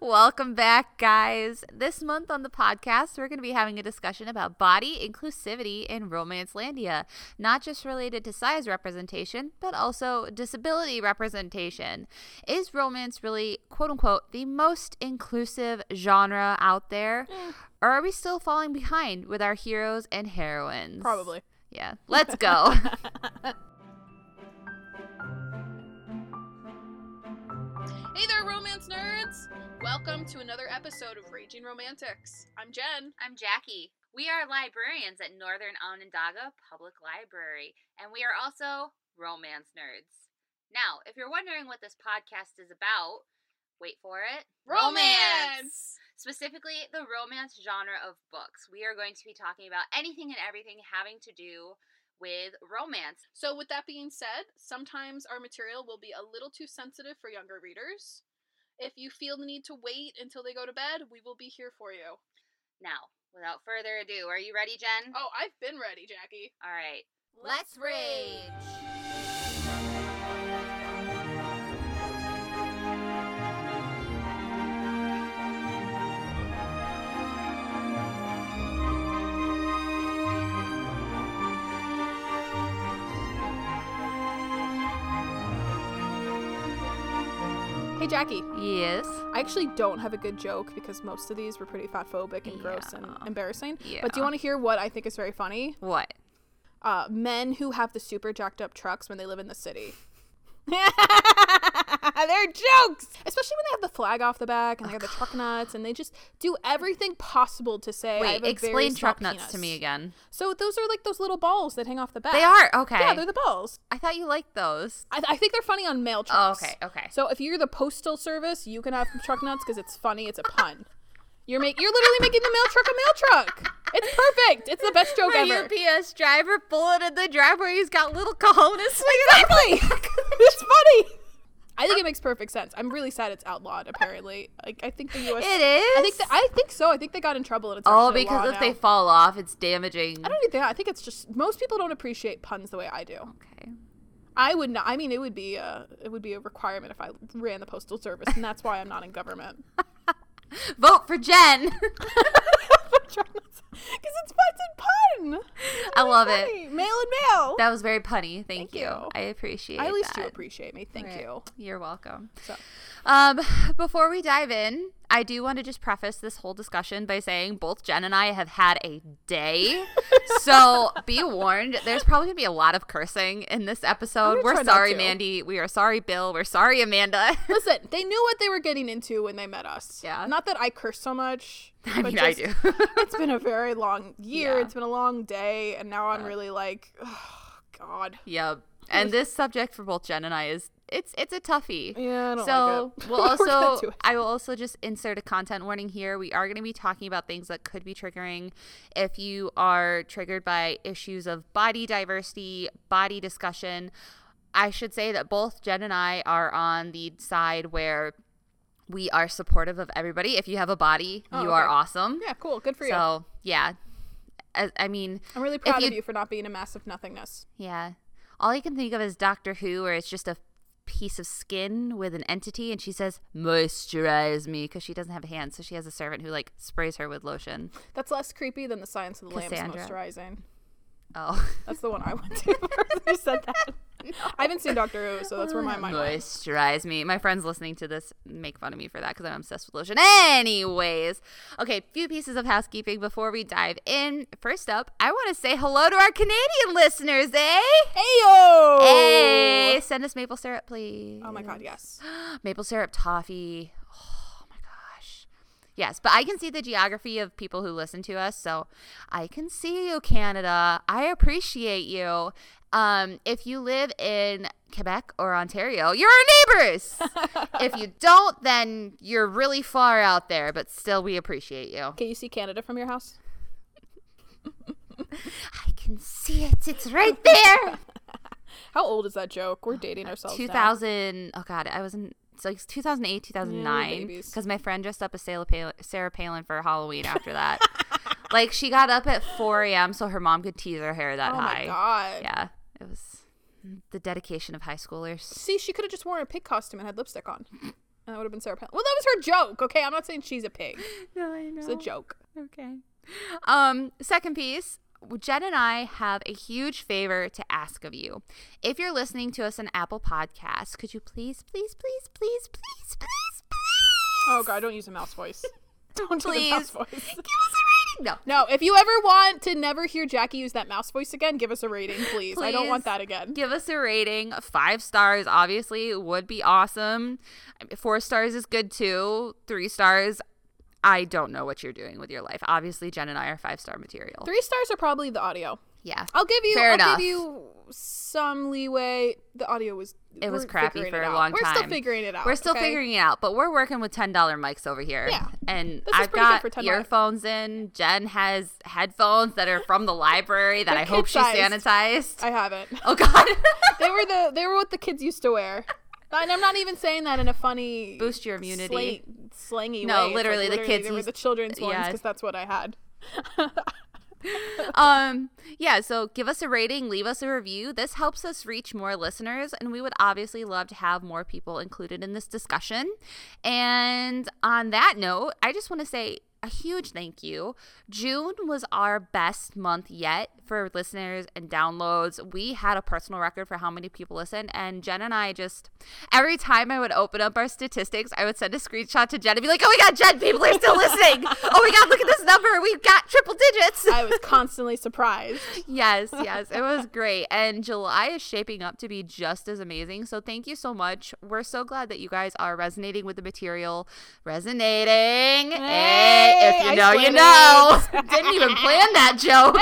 Welcome back, guys. This month on the podcast, we're going to be having a discussion about body inclusivity in Romancelandia, not just related to size representation, but also disability representation. Is romance really, quote unquote, the most inclusive genre out there? Eh. Or are we still falling behind with our heroes and heroines? Probably. Yeah. Let's go. Hey there, romance nerds! Welcome to another episode of Raging Romantics. I'm Jen. I'm Jackie. We are librarians at Northern Onondaga Public Library, and we are also romance nerds. Now, if you're wondering what this podcast is about, wait for it romance! Specifically, the romance genre of books. We are going to be talking about anything and everything having to do with romance. So, with that being said, sometimes our material will be a little too sensitive for younger readers. If you feel the need to wait until they go to bed, we will be here for you. Now, without further ado, are you ready, Jen? Oh, I've been ready, Jackie. All right. Let's rage. Hey, Jackie. Yes. I actually don't have a good joke because most of these were pretty fatphobic and gross and Yeah. embarrassing. But do you want to hear what I think is very funny? What? Uh, men who have the super jacked up trucks when they live in the city. Uh, they're jokes, especially when they have the flag off the back and they have the truck nuts, and they just do everything possible to say. Wait, explain truck nuts to me again. So those are like those little balls that hang off the back. They are okay. Yeah, they're the balls. I thought you liked those. I, I think they're funny on Oh, trucks. okay, okay. So if you're the postal service, you can have truck nuts because it's funny. It's a pun. You're make you're literally making the mail truck a mail truck. It's perfect. It's the best joke My ever. UPS driver pulling in the driveway. He's got little cojones Exactly. it's funny. I think uh, it makes perfect sense. I'm really sad it's outlawed. Apparently, like I think the U.S. It is. I think that, I think so. I think they got in trouble and it's oh, because if they fall off, it's damaging. I don't think that. I think it's just most people don't appreciate puns the way I do. Okay. I would not. I mean, it would be a it would be a requirement if I ran the postal service, and that's why I'm not in government. Vote for Jen. Because it's it's a pun. It's I love it. funny. Mail and mail. that was very punny. Thank, Thank you. you. I appreciate. It. At least that. you appreciate me. Thank Right. you. You're welcome. So, Um, before we dive in, I do want to just preface this whole discussion by saying both Jen and I have had a day. so be warned, there's probably gonna be a lot of cursing in this episode. We're sorry. Mandy. We are sorry, Bill. We're sorry, Amanda. listen, they knew what they were getting into when they met us. Yeah. Not that I curse so much. I mean, I do. it's been a very long year. Yeah. It's been a long day, and now I'm really like, oh, God. yep. And this subject for both Jen and I is it's it's a toughie. Yeah, I don't so like we'll also. I will also just insert a content warning here. We are going to be talking about things that could be triggering if you are triggered by issues of body diversity, body discussion. I should say that both Jen and I are on the side where we are supportive of everybody. If you have a body, Oh, you are awesome. Yeah, cool. Good for you. So, yeah. As, I mean, I'm really proud you- of you for not being a massive nothingness. yeah. All you can think of is Doctor Who, where it's just a piece of skin with an entity, and she says, moisturize me, because she doesn't have hands. So she has a servant who, like, sprays her with lotion. That's less creepy than the Silence of the Lambs Cassandra. moisturizing. Oh. That's the one I went to first. You said that. I haven't seen Doctor Who, so that's where my mind. Moisturize me. My friends listening to this make fun of me for that because I'm obsessed with lotion. Anyways, okay, few pieces of housekeeping before we dive in. First up, I want to say hello to our Canadian listeners, eh? Heyo! Hey, send us maple syrup, please. Oh my god, yes. maple syrup toffee. Oh my gosh. Yes, but I can see the geography of people who listen to us, so I can see you, Canada. I appreciate you. Um, if you live in Quebec or Ontario, you're our neighbors. if you don't, then you're really far out there, but still, we appreciate you. Can you see Canada from your house? I can see it. It's right there. How old is that joke? We're dating ourselves. now. 2000 oh god i was in it's like 2008 2009 because my friend dressed up as sarah palin, sarah palin for halloween after that like she got up at 4 a.m so her mom could tease her hair that Oh high my god. yeah it was the dedication of high schoolers See, she could have just worn a pig costume and had lipstick on. And that would have been Sarah Palin. Well, that was her joke. Okay, I'm not saying she's a pig. No, I know. It's a joke. Okay. Um, second piece. Jen and I have a huge favor to ask of you. If you're listening to us on Apple Podcasts, could you please, please, please, please, please, please, please, Oh god, don't use a mouse voice. Don't do the mouse please voice. Give us a rating? No. No, if you ever want to never hear Jackie use that mouse voice again, give us a rating, please. I don't want that again. Give us a rating. Five stars, obviously, would be awesome. Four stars is good too. Three stars, I don't know what you're doing with your life. Obviously, Jen and I are five star material. Three stars are probably the audio. Yeah. I'll give you. Fair I'll enough. give you some leeway. The audio was. It was crappy for a long We're time. still figuring it out. We're still okay? figuring it out, but we're working with ten dollar mics over here. Yeah. and I've got earphones in. Jen has headphones that are from the library that They're I hope she sanitized. I haven't. oh God, they were the. They were what the kids used to wear. And I'm not even saying that in a funny Boost your immunity. slang- slangy No, way. It's like literally, the kids They were used- the children's ones because that's what I had. um yeah so give us a rating leave us a review. This helps us reach more listeners and we would obviously love to have more people included in this discussion. And on that note i just want to say a huge thank you. June was our best month yet for listeners and downloads. We had a personal record for how many people listened, and Jen and I just every time I would open up our statistics, I would send a screenshot to Jen and be like, "Oh my god, Jen, people are still listening! oh my god, look at this number! We've got triple digits!" I was constantly surprised. yes, yes, it was great. And July is shaping up to be just as amazing. So thank you so much. We're so glad that you guys are resonating with the material. Resonating. Hey, eh, if you I know, you know. Didn't even plan that joke.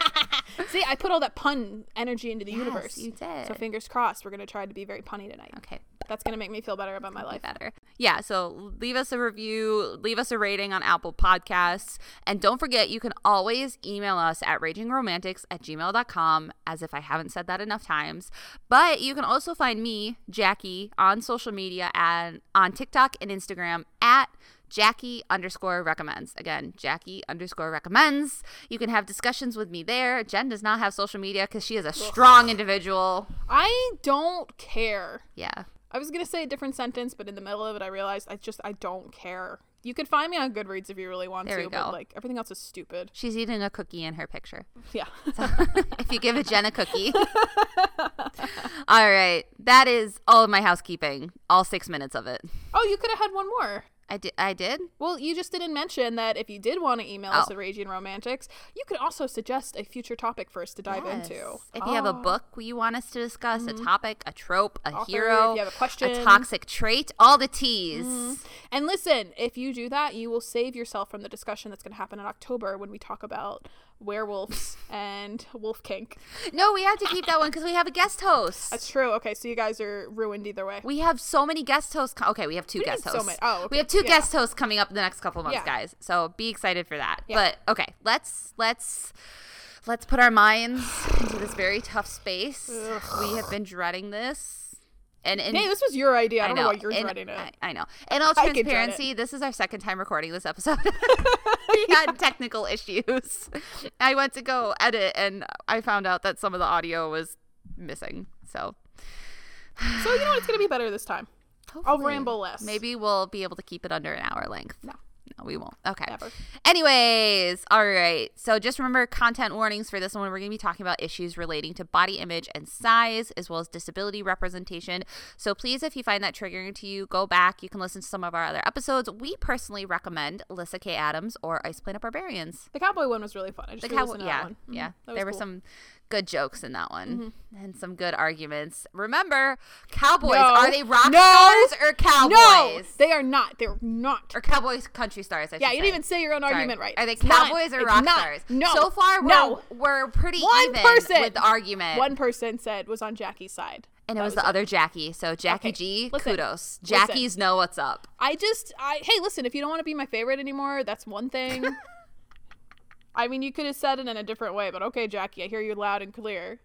See, I put all that pun energy into the universe. you did. So fingers crossed, we're gonna try to be very punny tonight. Okay. That's gonna make me feel better about my life. better. Yeah, so leave us a review, leave us a rating on Apple Podcasts, and don't forget you can always email us at ragingromantics at gmail.com, as if I haven't said that enough times. But you can also find me, Jackie, on social media and on TikTok and Instagram at Jackie underscore recommends. Again, Jackie underscore recommends. You can have discussions with me there. Jen does not have social media because she is a strong individual. I don't care. Yeah. I was gonna say a different sentence, but in the middle of it, I realized I just I don't care. You could find me on Goodreads if you really want There to, but like everything else is stupid. She's eating a cookie in her picture. Yeah. if you give a Jen a cookie. all right. That is all of my housekeeping. All six minutes of it. oh, you could have had one more. I did. I did. Well, you just didn't mention that if you did want to email us Oh. at Raging Romantics, you could also suggest a future topic for us to dive Yes. into. If you have a Oh. Mm-hmm. book you want us to discuss, a topic, a trope, a Author, hero, if you have a question. Mm-hmm. toxic trait, all the T's. And listen, if you do that, you will save yourself from the discussion that's going to happen in October when we talk about werewolves and wolf kink. No, we have to keep that one because we have a guest host. That's true. Okay, so you guys are ruined either way. We have so many guest hosts. Co- okay, we have two you guest mean so hosts. many? Oh, okay. We have two Yeah. guest hosts coming up in the next couple months, Yeah. guys. So be excited for that. Yeah. But okay, let's let's let's put our minds into this very tough space. We have been dreading this. And, and Hey, this was your idea. I I don't know, know, why you're and dreading it. I, I know. In all I can dread transparency, this is our second time recording this episode. we had technical issues. I went to go edit and I found out that some of the audio was missing. So so you know what? It's going to be better this time. I'll ramble less. Maybe we'll be able to keep it under an hour length. No. No, we won't. Okay. Never. Anyways, all right. So just remember content warnings for this one. We're going to be talking about issues relating to body image and size, as well as disability representation. So please, if you find that triggering to you, go back. You can listen to some of our other episodes. We personally recommend Alyssa K. Adams or Ice Planet Barbarians. The cowboy one was really fun. I just The cowboy, yeah, that one. Mhm. yeah. Was There were cool. some good jokes in that one mm-hmm. and some good arguments. Remember, cowboys No. are they rock No. stars or cowboys? No, they are not. They're not. or cowboys country stars. I Yeah, you didn't even say your own Sorry. argument right. Are they It's not. cowboys or rock not. stars? No. So far, we're, No. we're pretty One even person. with the argument. One person said was on Jackie's side. and it That was, the other Jackie. So Jackie Okay, G, listen, kudos. listen. Jackies know what's up. I just, I hey, listen. If you don't want to be my favorite anymore, that's one thing. I mean, you could have said it in a different way, but okay, Jackie, I hear you loud and clear.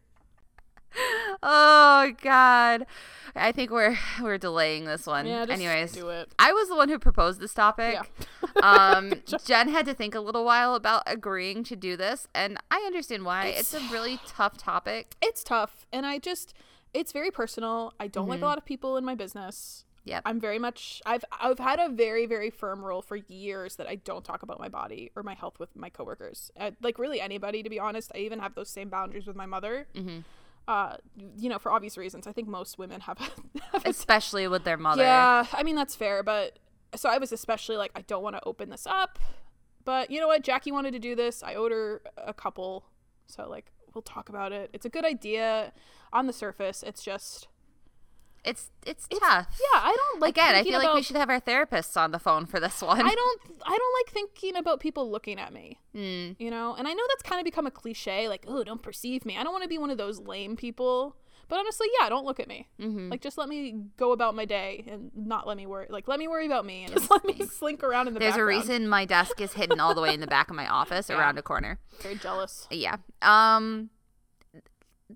Oh God, I think we're we're delaying this one. Yeah, Anyways, do it. I was the one who proposed this topic. Yeah. um, Jen had to think a little while about agreeing to do this, and I understand why. It's, It's- a really tough topic. It's tough, and I just, it's very personal. I don't Mm-hmm. like a lot of people in my business. Yep. I'm very much I've I've had a very very firm rule for years that I don't talk about my body or my health with my coworkers. Uh, like really anybody to be honest. I even have those same boundaries with my mother. Mhm. Uh, you know, for obvious reasons. I think most women have, have Especially with their mother. Yeah, I mean that's fair, but so I was especially like I don't want to open this up. But you know what? Jackie wanted to do this. I owed her a couple. So like we'll talk about it. It's a good idea on the surface. It's just It's it's, it's, tough. Yeah, I don't like Again, I feel like we should have our therapists on the phone for this one. I don't I don't like thinking about people looking at me. Mm. You know? And I know that's kind of become a cliche like, "Oh, don't perceive me." I don't want to be one of those lame people. But honestly, yeah, don't look at me. hmm Like just let me go about my day and not let me worry. Like let me worry about me and just let me slink around in the There's a background. reason my desk is hidden all the way in the back of my office Yeah. around a corner. Very jealous. Yeah. Um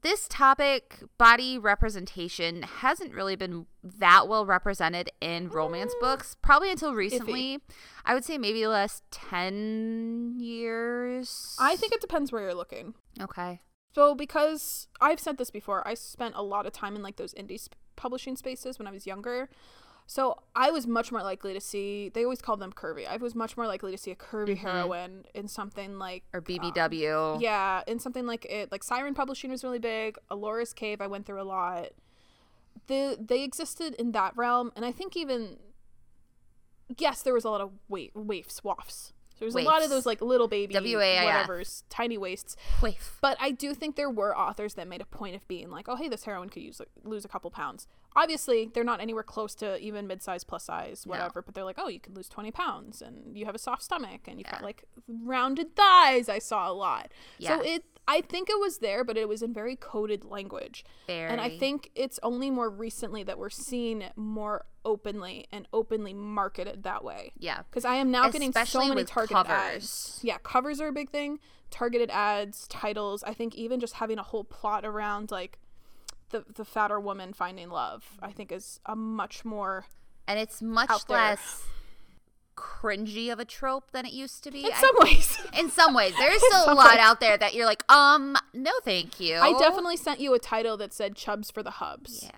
this topic body representation hasn't really been that well represented in romance Mm. books probably until recently. I would say maybe the last 10 years. I think it depends where you're looking. Okay. So because I've said this before, I spent a lot of time in like those indie sp- publishing spaces when I was younger. So I was much more likely to see. They always called them curvy. I was much more likely to see a curvy Mhm. heroine in something like Or um, BBW. yeah, in something like it. Like Siren Publishing was really big. Ellora's Cave, I went through a lot. The they existed in that realm, and I think even yes, there was a lot of wa- waifs, wafts. There was a lot of those like little baby W-A-I-F. whatever's, tiny waists. Waif. But I do think there were authors that made a point of being like, oh, hey, this heroine could use lose a couple pounds. Obviously, they're not anywhere close to even mid-size, plus size, No. whatever. But they're like, oh, you can lose twenty pounds, and you have a soft stomach, and you've got like rounded thighs. I saw a lot. Yeah. So it, I think it was there, but it was in very coded language. Very. And I think it's only more recently that we're seeing it more openly and openly marketed that way. Yeah. Because I am now getting so many targeted covers. ads. Yeah, covers are a big thing. Targeted ads, titles. I think even just having a whole plot around like the the fatter woman finding love, I think is a much more And it's much less cringy of a trope than it used to be. in I- some ways. in some ways, there's still a lot ways. out there that you're like, um, no, thank you. I definitely sent you a title that said Chubs for the Hubs. Yeah.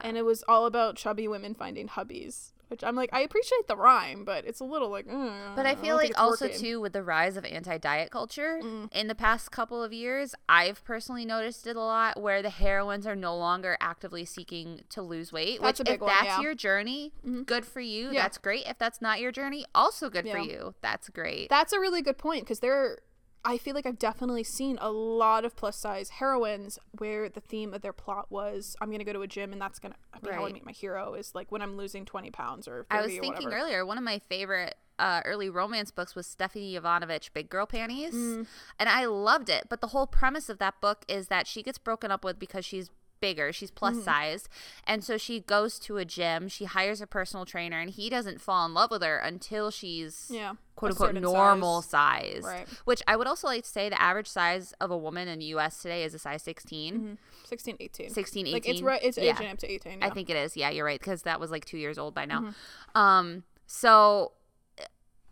And it was all about chubby women finding hubbies. Which I'm like, I appreciate the rhyme, but it's a little like. mm, But I feel think like also working. too with the rise of anti-diet culture Mm. in the past couple of years, I've personally noticed it a lot where the heroines are no longer actively seeking to lose weight. That's which a if one, that's yeah. your journey, Mhm. good for you. Yeah. That's great. If that's not your journey, also good for you. That's great. That's a really good point because there, I feel like I've definitely seen a lot of plus size heroines where the theme of their plot was I'm gonna go to a gym and that's gonna be how I Right. meet my hero is like when I'm losing 20 pounds or 30 I was thinking earlier, one of my favorite uh, early romance books was Stephanie Evanovich, Big Girl Panties. Mm. And I loved it. But the whole premise of that book is that she gets broken up with because she's bigger, she's plus Mm-hmm. sized. And so she goes to a gym, she hires a personal trainer, and he doesn't fall in love with her until she's Yeah, quote unquote normal size. size. Right. Which I would also like to say the average size of a woman in the US today is a size 16. Mhm. 16, 18. 16, 18. Like it's right, it's Yeah. aging up to 18. I think it is. Yeah, you're right because that was like 2 years old by now. Mm-hmm. Um so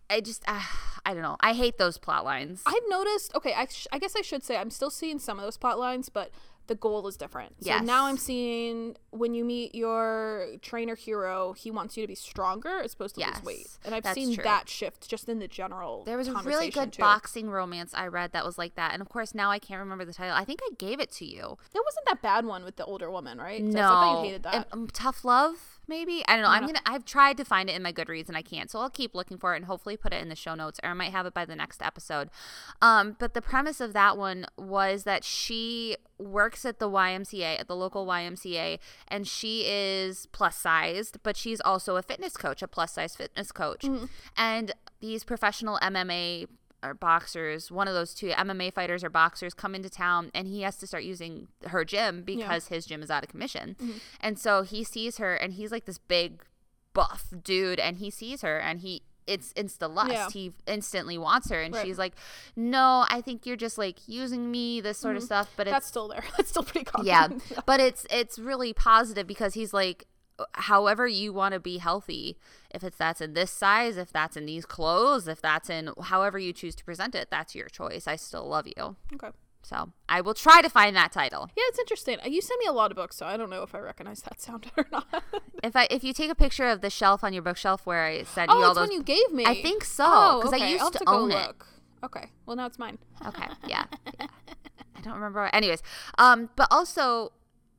I just uh, I don't know. I hate those plot lines. I've noticed. Okay, I, sh- I guess I should say I'm still seeing some of those plot lines, but the goal is different. So now I'm seeing when you meet your trainer hero, he wants you to be stronger as opposed to Yes, lose weight, and I've seen true. that shift just in the general. There was a really good too. boxing romance I read that was like that. And of course, now I can't remember the title. I think I gave it to you. There wasn't that bad one with the older woman, right? No. I thought you hated that. Um, um, Tough Love, maybe? I don't know. I I'm going to I've tried to find it in my Goodreads and I can't. So I'll keep looking for it and hopefully put it in the show notes or I might have it by the next episode. Um, but the premise of that one was that she works at the YMCA, at the local YMCA, and she is plus sized, but she's also a fitness coach, a plus size fitness coach. Mm-hmm. And these professional MMA or boxers, one of those two MMA fighters or boxers come into town and he has to start using her gym because his gym is out of commission. Mm-hmm. And so he sees her and he's like this big buff dude and he sees her and he it's insta lust. Yeah. He instantly wants her and Right. she's like, "No, I think you're just like using me, this sort of stuff." But Mm-hmm. That's it's still there. That's still pretty common. yeah, but it's it's really positive because he's like however you want to be healthy if it's that's in this size if that's in these clothes if that's in however you choose to present it that's your choice i still love you okay. So I will try to find that title. Yeah, it's interesting. You sent me a lot of books, so I don't know if I recognize that sound or not. If I if you take a picture of the shelf on your bookshelf where I sent oh, you all those, one you gave me. I think so Oh, because I used I'll have to, go own it. look. Okay. Well, now it's mine. Okay, yeah, yeah. I don't remember. Anyways, um, but also.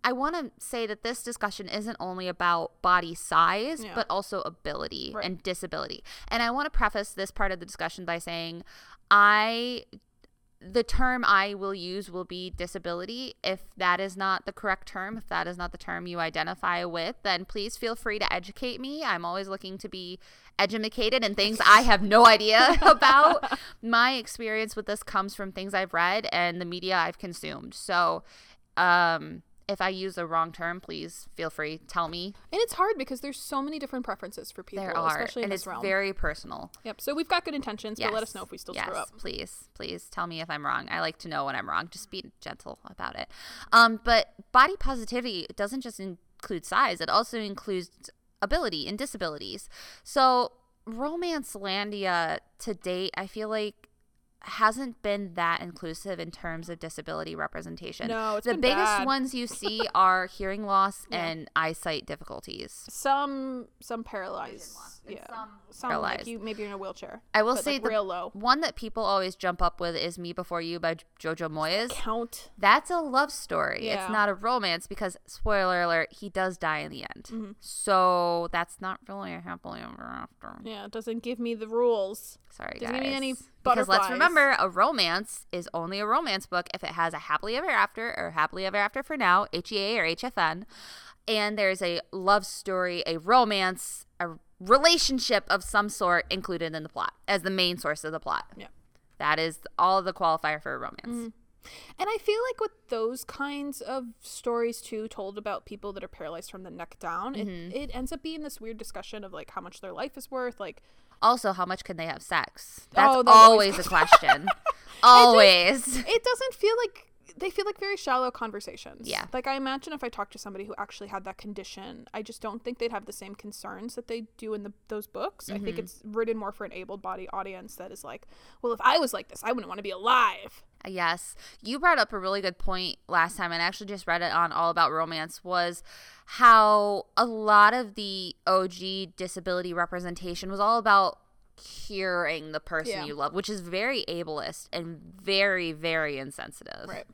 I want to say that this discussion isn't only about body size, Yeah. but also ability Right. and disability. And I want to preface this part of the discussion by saying I the term I will use will be disability. If that is not the correct term, if that is not the term you identify with, then please feel free to educate me. I'm always looking to be educated in things I have no idea about. My experience with this comes from things I've read and the media I've consumed. So, um, if I use the wrong term, please feel free tell me. And it's hard because there's so many different preferences for people, There are, especially in and this it's realm. very personal. Yep. So we've got good intentions, but let us know if we still yes, screw up. Please, please tell me if I'm wrong. I like to know when I'm wrong. Just be gentle about it. Um, but body positivity doesn't just include size; it also includes ability and disabilities. So, Romance Landia to date, I feel like hasn't been that inclusive in terms of disability representation. No, it's the been biggest bad. ones you see are hearing loss Yeah. and eyesight difficulties. Some some paralyzed. Yeah. some Some paralyzed. like you maybe you're in a wheelchair. I will say like, the real low. one that people always jump up with is Me Before You by Jojo Moyes. Count. That's a love story. Yeah. It's not a romance because spoiler alert, he does die in the end. Mm-hmm. So that's not really a happily ever after. Yeah, it doesn't give me the rules. Sorry, Doesn't guys. give me any because let's remember, a romance is only a romance book if it has a happily ever after or happily ever after for now, HEA or HFN, and there's a love story, a romance, a relationship of some sort included in the plot as the main source of the plot. Yeah. That is all the qualifier for a romance. Mm-hmm. And I feel like with those kinds of stories too, told about people that are paralyzed from the neck down, Mm-hmm. it, it ends up being this weird discussion of like how much their life is worth. Like, Also, how much can they have sex? That's Oh, always always a question. always. it doesn't feel like they feel like very shallow conversations. Yeah. Like I imagine if I talked to somebody who actually had that condition, I just don't think they'd have the same concerns that they do in the, those books. I Mm-hmm. think it's written more for an able-bodied audience that is like, well, if I was like this, I wouldn't want to be alive. Yes. You brought up a really good point last time, and I actually just read it on All About Romance was how a lot of the OG disability representation was all about curing the person Yeah. you love, which is very ableist and very, very insensitive. Right.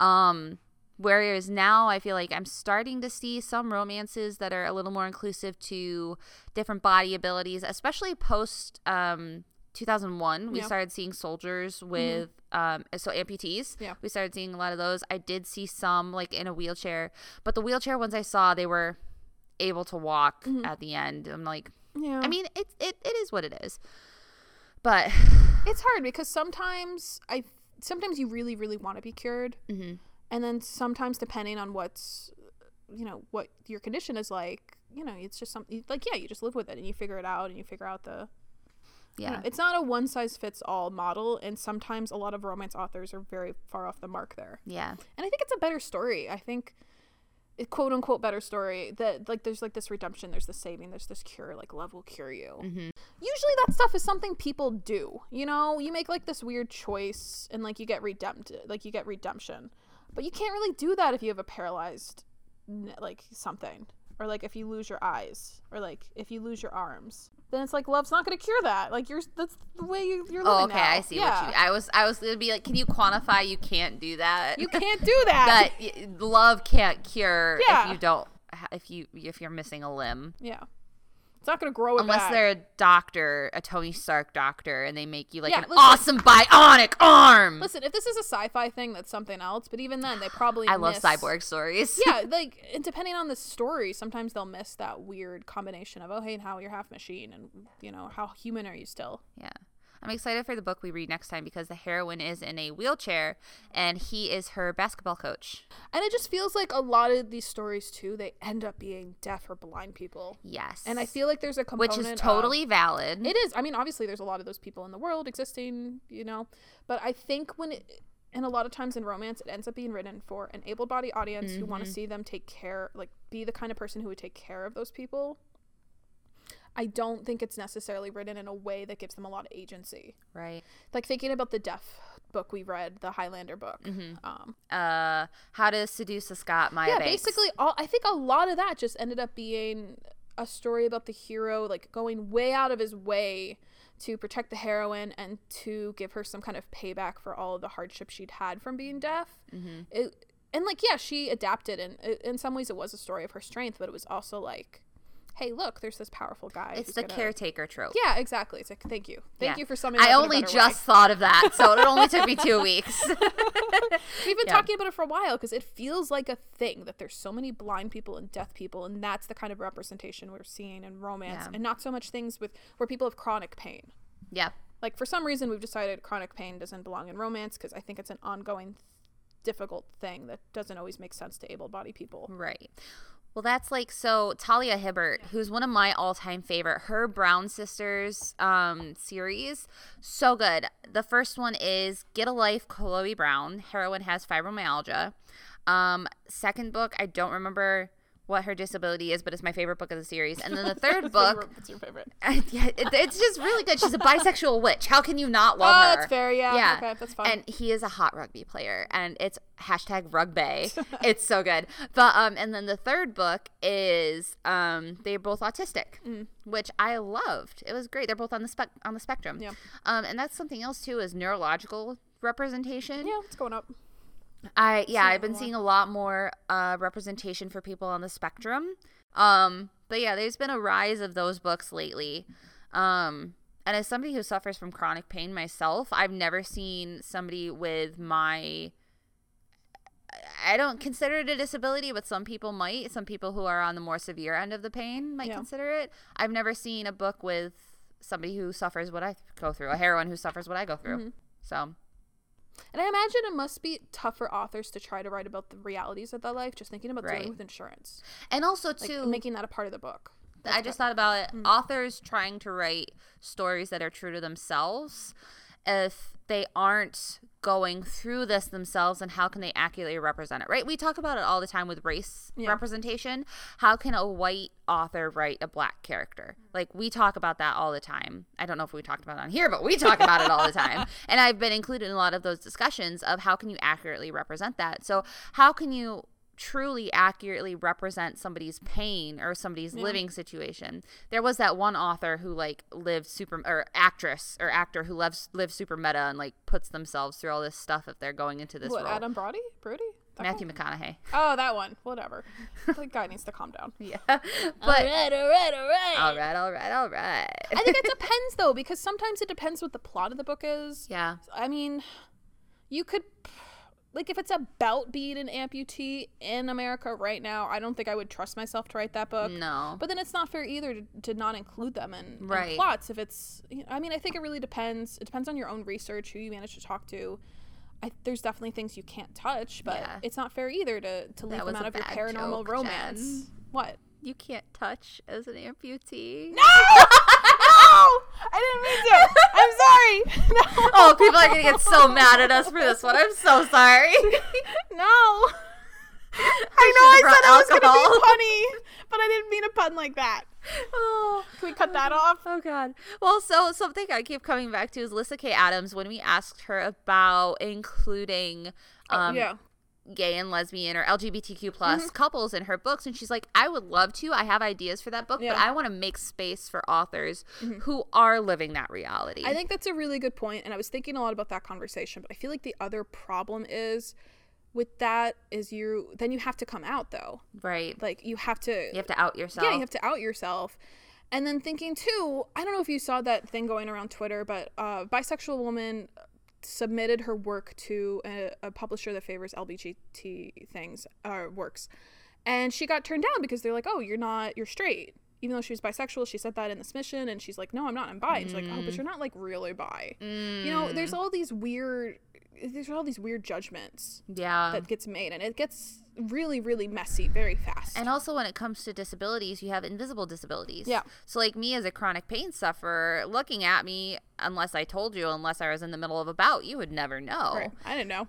Um, whereas now I feel like I'm starting to see some romances that are a little more inclusive to different body abilities, especially post um 2001. We Yeah. started seeing soldiers with um so amputees. Yeah. We started seeing a lot of those. I did see some like in a wheelchair, but the wheelchair ones I saw they were able to walk at the end. I'm like, Yeah. I mean, it it, it is what it is. But it's hard because sometimes I sometimes you really really want to be cured, Mhm. and then sometimes depending on what's you know what your condition is like, you know, it's just something like yeah, you just live with it and you figure it out and you figure out the you know, yeah. it's not a one size fits all model, and sometimes a lot of romance authors are very far off the mark there. Yeah. And I think it's a better story. I think quote unquote better story that like there's like this redemption, there's this saving, there's this cure, like love will cure you. Mhm. Usually that stuff is something people do. You know, you make like this weird choice and like you get redempted, like you get redemption. But you can't really do that if you have a paralyzed like something or like if you lose your eyes or like if you lose your arms. Then it's like love's not going to cure that. Like you're that's the way you, you're oh, living Oh, okay. now. I see yeah. what you. I was. I was gonna be like, can you quantify? You can't do that. You can't do that. y- love can't cure Yeah. if you don't. If you if you're missing a limb, Yeah. It's not going to grow it unless back. they're a doctor, a Tony Stark doctor, and they make you like Yeah, an listen- awesome bionic arm. Listen, if this is a sci-fi thing, that's something else. But even then, they probably I love cyborg stories. yeah, like and depending on the story, sometimes they'll miss that weird combination of oh hey, and how you're half machine, and you know how human are you still? yeah. I'm excited for the book we read next time because the heroine is in a wheelchair and he is her basketball coach. And it just feels like a lot of these stories too, they end up being deaf or blind people, Yes. and I feel like there's a component which is of- totally valid. It is. I mean, obviously, there's a lot of those people in the world existing, you know. But I think when, it, and a lot of times in romance, it ends up being written for an able-bodied audience who want to mm-hmm. see them take care, like be the kind of person who would take care of those people. I don't think it's necessarily written in a way that gives them a lot of agency. Right. Like thinking about the deaf book we read, the Highlander book. Mm-hmm. Um, Uh, How to Seduce a Scot, Maya yeah, Banks. basically, all I think a lot of that just ended up being a story about the hero like going way out of his way to protect the heroine and to give her some kind of payback for all of the hardship she'd had from being deaf. Mhm. It, and like, yeah, she adapted, and i- in some ways, it was a story of her strength, but it was also like, hey, look, there's this powerful guy. It's the gonna- caretaker trope. Yeah, exactly. It's like, thank you, thank Yeah. you for summing. I up in a only just way. thought of that, so it only took me two weeks. We've been Yeah. talking about it for a while because it feels like a thing that there's so many blind people and deaf people, and that's the kind of representation we're seeing in romance, Yeah. and not so much things with where people have chronic pain. yeah. Like for some reason, we've decided chronic pain doesn't belong in romance because I think it's an ongoing, difficult thing that doesn't always make sense to able-bodied people. Right. Well, that's like so. Talia Hibbert, who's one of my all-time favorite, her Brown Sisters um, series, so good. The first one is Get a Life, Chloe Brown. Heroine has fibromyalgia. Um, second book, I don't remember what her disability is, but it's my favorite book of the series. And then the third book, What's your favorite? yeah, it, it's just really good. She's a bisexual witch. How can you not love Oh, her? that's fair. Yeah. Yeah. Okay, that's fine. And he is a hot rugby player, and it's hashtag rugby. it's so good. But um, and then the third book is um, they're both autistic, Mm. which I loved. It was great. They're both on the spec on the spectrum. Yeah. Um, and that's something else too is neurological representation. yeah, it's going up. I yeah, I've been seeing a lot more uh, representation for people on the spectrum. Um, but yeah, there's been a rise of those books lately. Um, and as somebody who suffers from chronic pain myself, I've never seen somebody with my I don't consider it a disability, but some people might. Some people who are on the more severe end of the pain might Yeah. consider it. I've never seen a book with somebody who suffers what I go through, a heroine who suffers what I go through. Mm-hmm. So, And I imagine it must be tough for authors to try to write about the realities of that life. Just thinking about Right. dealing with insurance, and also like too, making that a part of the book. I just thought about it. Mm. Authors trying to write stories that are true to themselves, if they aren't going through this themselves, and how can they accurately represent it? Right? We talk about it all the time with race Yeah. representation. How can a white author write a black character? Like we talk about that all the time. I don't know if we talked about it on here, but we talk about it all the time. And I've been included in a lot of those discussions of how can you accurately represent that. So how can you truly accurately represent somebody's pain or somebody's living situation. There was that one author who like lived super or actress or actor who lives lives super meta and like puts themselves through all this stuff if they're going into this What role. Adrien Brody? Brody? That Matthew guy? McConaughey. Oh, that one. Whatever. the guy needs to calm down. Yeah. But all right, all right. all right, all right, all right. I think it depends though, because sometimes it depends what the plot of the book is. yeah. I mean, you could like if it's about being an amputee in America right now, I don't think I would trust myself to write that book. No. But then it's not fair either to, to not include them in, in plots if it's. you know, I mean, I think it really depends. It depends on your own research, who you manage to talk to. I, there's definitely things you can't touch, but Yeah. it's not fair either to, to leave them out of your paranormal joke, romance. Jen. What? You can't touch as an amputee. No! no! I didn't mean to. I'm sorry. No. Oh, people are gonna get so mad at us for this one. I'm so sorry. No. I I know I said it was going to be funny, but I didn't mean a pun like that. Oh. Can we cut that off? Oh God. Well, so something I keep coming back to is Lyssa Kay Adams when we asked her about including um, Oh, yeah. Gay and lesbian or LGBTQ plus couples in her books, and she's like, I would love to. I have ideas for that book, but I want to make space for authors who are living that reality. I think that's a really good point, and I was thinking a lot about that conversation. But I feel like the other problem is with that is you then you have to come out though. right. Like you have to You have to out yourself. yeah you have to out yourself. And then thinking too, I don't know if you saw that thing going around Twitter, but uh, bisexual woman submitted her work to a, a publisher that favors LGBT things or works, and she got turned down because they're like, "Oh, you're not, you're straight." Even though she was bisexual, she said that in the submission, and she's like, "No, I'm not. I'm bi." And she's like, "Oh, but mm. you're not like really bi." You know, there's mm. all these weird, there's all these weird judgments yeah. that gets made, and it gets really, really messy very fast. And also, when it comes to disabilities, you have invisible disabilities. Yeah. So, like me as a chronic pain sufferer, looking at me, unless I told you, unless I was in the middle of a bout, you would never know. Right. I didn't know.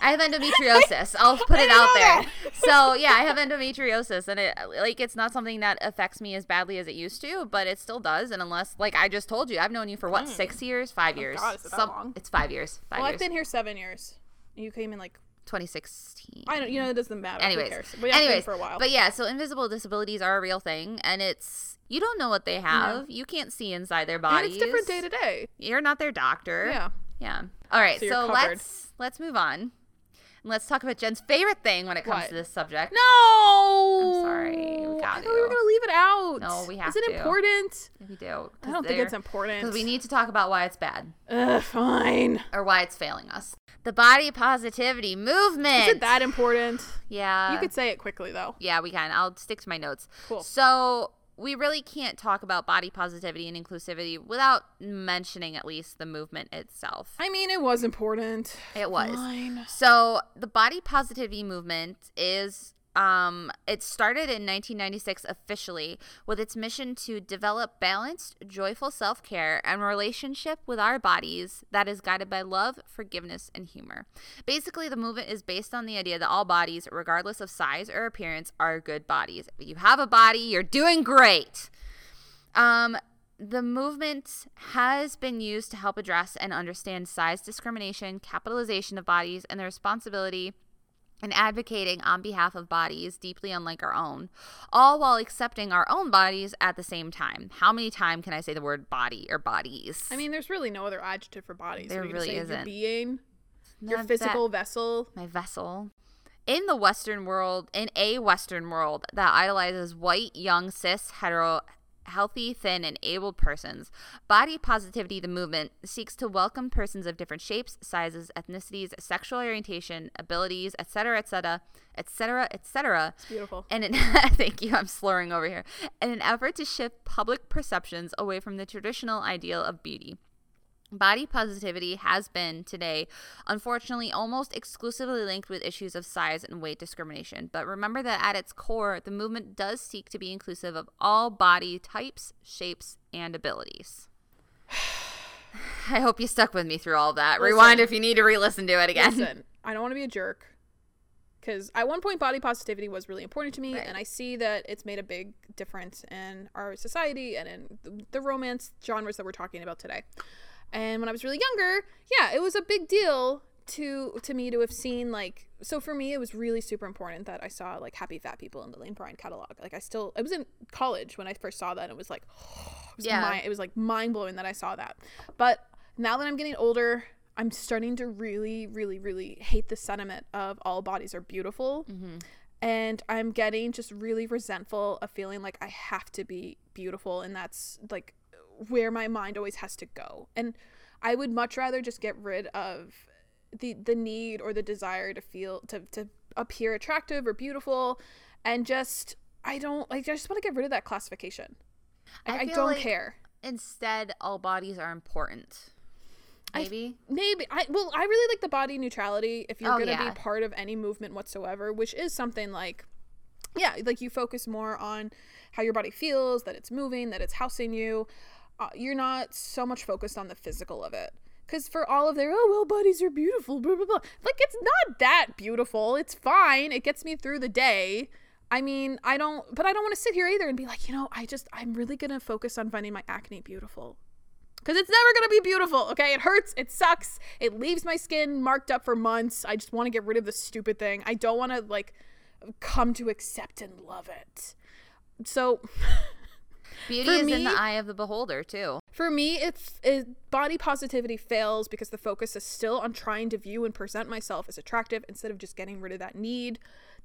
I have endometriosis. I'll put it out there. so yeah, I have endometriosis, and it like it's not something that affects me as badly as it used to, but it still does. And unless, like I just told you, I've known you for what six mm. years, five oh, years. Oh God, is it long? It's five years. Five well, years. I've been here seven years. You came in like 2016. I don't. You know, it doesn't matter. anyways, Who cares? We have been anyways, for a while. but yeah, so invisible disabilities are a real thing, and it's you don't know what they have. You can't see inside their bodies. and it's different day to day. You're not their doctor. Yeah. Yeah. All right. So So, let's let's move on. And let's talk about Jen's favorite thing when it comes What? to this subject. No. I'm sorry, we I got thought we were gonna leave it out. No, we have Is it to. important? We do. I don't think it's important. Because we need to talk about why it's bad Ugh, fine. or why it's failing us. The body positivity movement. Is it that important? Yeah. you could say it quickly though. Yeah, we can. I'll stick to my notes. Cool. So we really can't talk about body positivity and inclusivity without mentioning at least the movement itself. I mean, it was important. It was. Fine. So the body positivity movement is um it started in 1996 officially with its mission to develop balanced joyful self-care and relationship with our bodies that is guided by love forgiveness and humor. Basically the movement is based on the idea that all bodies regardless of size or appearance are good bodies. If you have a body you're doing great. Um, the movement has been used to help address and understand size discrimination, capitalization of bodies, and the responsibility and advocating on behalf of bodies deeply unlike our own, all while accepting our own bodies at the same time. How many times can I say the word body or bodies? I mean, there's really no other adjective for bodies. There Are really isn't. being, your Not that- physical vessel. my vessel. In the Western world, in a Western world that idolizes white, young, cis, hetero, healthy, thin, and able persons, body positivity, the movement, seeks to welcome persons of different shapes, sizes, ethnicities, sexual orientation, abilities, etc., etc., etc., etc., beautiful. and in, thank you, I'm slurring over here. In an effort to shift public perceptions away from the traditional ideal of beauty. Body positivity has been today, unfortunately, almost exclusively linked with issues of size and weight discrimination. But remember that at its core, the movement does seek to be inclusive of all body types, shapes, and abilities. I hope you stuck with me through all that. Listen. Rewind if you need to re listen to it again. Listen, I don't want to be a jerk. Because at one point, body positivity was really important to me, Right. and I see that it's made a big difference in our society and in the, the romance genres that we're talking about today. And when I was really younger, yeah, it was a big deal to to me to have seen like. So for me, it was really super important that I saw like happy fat people in the Lane Bryant catalog. Like I still, I was in college when I first saw that. And it was like, it was Yeah. mi- it was like mind blowing that I saw that. But now that I'm getting older, I'm starting to really, really, really hate the sentiment of all bodies are beautiful. Mm-hmm. And I'm getting just really resentful of feeling like I have to be beautiful. And that's like where my mind always has to go. And I would much rather just get rid of the the need or the desire to feel to, to appear attractive or beautiful and just I don't like I just want to get rid of that classification. I I, I don't like- care. Instead, all bodies are important. I- Maybe. Maybe I well, I really like the body neutrality if you're Oh, gonna yeah. be part of any movement whatsoever, which is something like yeah, like you focus more on how your body feels, that it's moving, that it's housing you. Uh, you're not so much focused on the physical of it. Because for all of their, oh, well, bodies are beautiful, blah, blah, blah. Like, it's not that beautiful. It's fine. It gets me through the day. I mean, I don't, but I don't want to sit here either and be like, you know, I just, I'm really going to focus on finding my acne beautiful because it's never going to be beautiful okay it hurts it sucks it leaves my skin marked up for months i just want to get rid of this stupid thing i don't want to like come to accept and love it so Beauty For is in the eye of the beholder, too. for me it's it, body positivity fails because the focus is still on trying to view and present myself as attractive instead of just getting rid of that need.